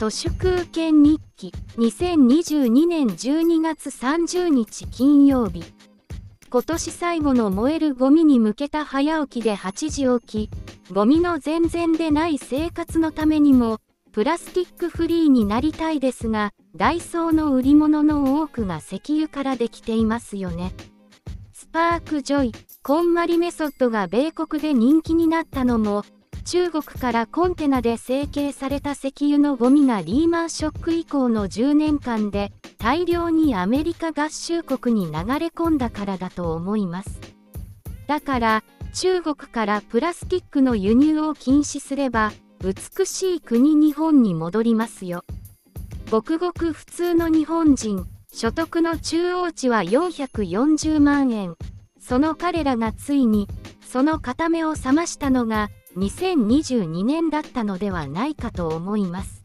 都市空権日記。2022年12月30日金曜日。今年最後の燃えるゴミに向けた早起きで8時起き。ゴミの全然でない生活のためにもプラスチックフリーになりたいですがダイソーの売り物の多くが石油からできていますよね。スパークジョイこんまりメソッドが米国で人気になったのも中国からコンテナで成形された石油のゴミがリーマンショック以降の10年間で大量にアメリカ合衆国に流れ込んだからだと思います。だから中国からプラスチックの輸入を禁止すれば美しい国日本に戻りますよ。ごくごく普通の日本人、所得の中央値は440万円。その彼らがついに、その片目を覚ましたのが、2022年だったのではないかと思います。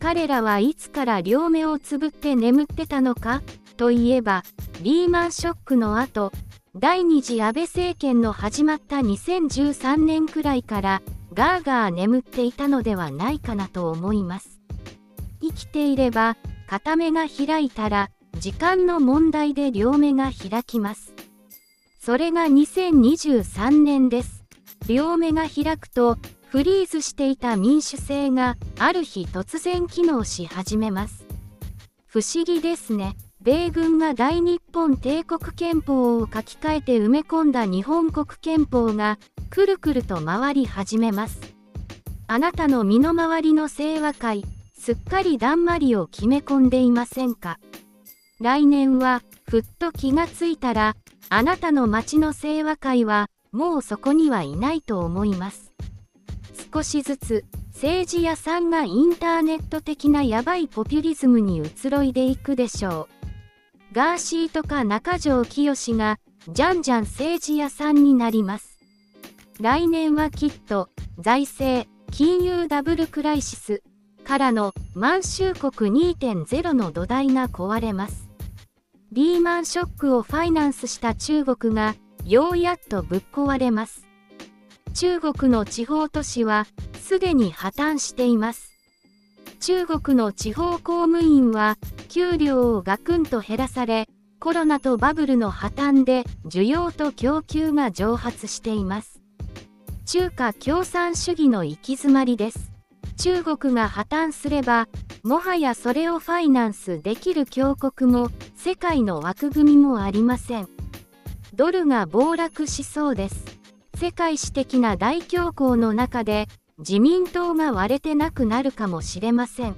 彼らはいつから両目をつぶって眠ってたのかといえば、リーマンショックの後、第二次安倍政権の始まった2013年くらいからガーガー眠っていたのではないかなと思います。生きていれば片目が開いたら時間の問題で両目が開きます。それが2023年です。両目が開くとフリーズしていた民主制がある日突然機能し始めます。不思議ですね。米軍が大日本帝国憲法を書き換えて埋め込んだ日本国憲法がくるくると回り始めます。あなたの身の回りの清和会、すっかりだんまりを決め込んでいませんか？来年は、ふっと気がついたら、あなたの町の清和会は、もうそこにはいないと思います。少しずつ、政治屋さんがインターネット的なヤバいポピュリズムに移ろいでいくでしょう。ガーシーとか中条きよしが、じゃんじゃん政治屋さんになります。来年はきっと、財政、金融ダブルクライシス、からの満州国2.0の土台が壊れます。リーマンショックをファイナンスした中国がようやっとぶっ壊れます。中国の地方都市はすでに破綻しています。中国の地方公務員は給料をガクンと減らされ、コロナとバブルの破綻で需要と供給が蒸発しています。中華共産主義の行き詰まりです。中国が破綻すれば、もはやそれをファイナンスできる強国も、世界の枠組みもありません。ドルが暴落しそうです。世界史的な大恐慌の中で、自民党が割れてなくなるかもしれません。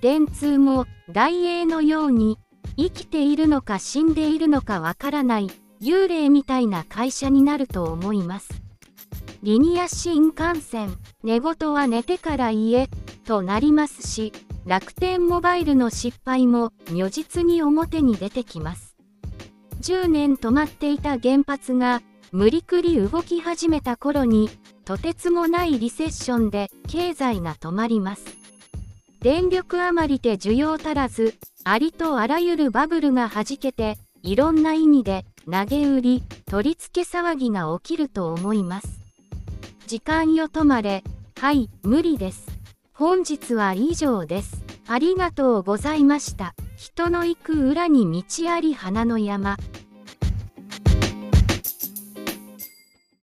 電通も大英のように、生きているのか死んでいるのかわからない幽霊みたいな会社になると思います。リニア新幹線、寝言は寝てから言え、となりますし、楽天モバイルの失敗も如実に表に出てきます。10年止まっていた原発が無理くり動き始めた頃に、とてつもないリセッションで経済が止まります。電力余りで需要足らず、ありとあらゆるバブルが弾けて、いろんな意味で投げ売り、取り付け騒ぎが起きると思います。時間よ止まれ。はい、無理です。本日は以上です。ありがとうございました。人の行く裏に道あり花の山。